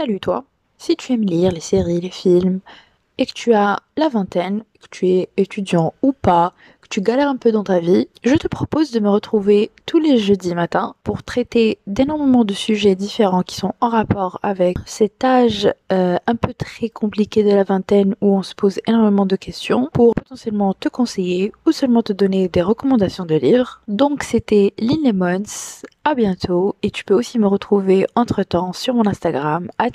Salut toi. Si tu aimes lire les séries, les films, et que tu as la vingtaine, que tu es étudiant ou pas, que tu galères un peu dans ta vie, je te propose de me retrouver tous les jeudis matins pour traiter d'énormément de sujets différents qui sont en rapport avec cet âge euh, un peu très compliqué de la vingtaine où on se pose énormément de questions pour potentiellement te conseiller ou seulement te donner des recommandations de livres. Donc c'était Lynn Lemons, à bientôt et tu peux aussi me retrouver entre temps sur mon Instagram at.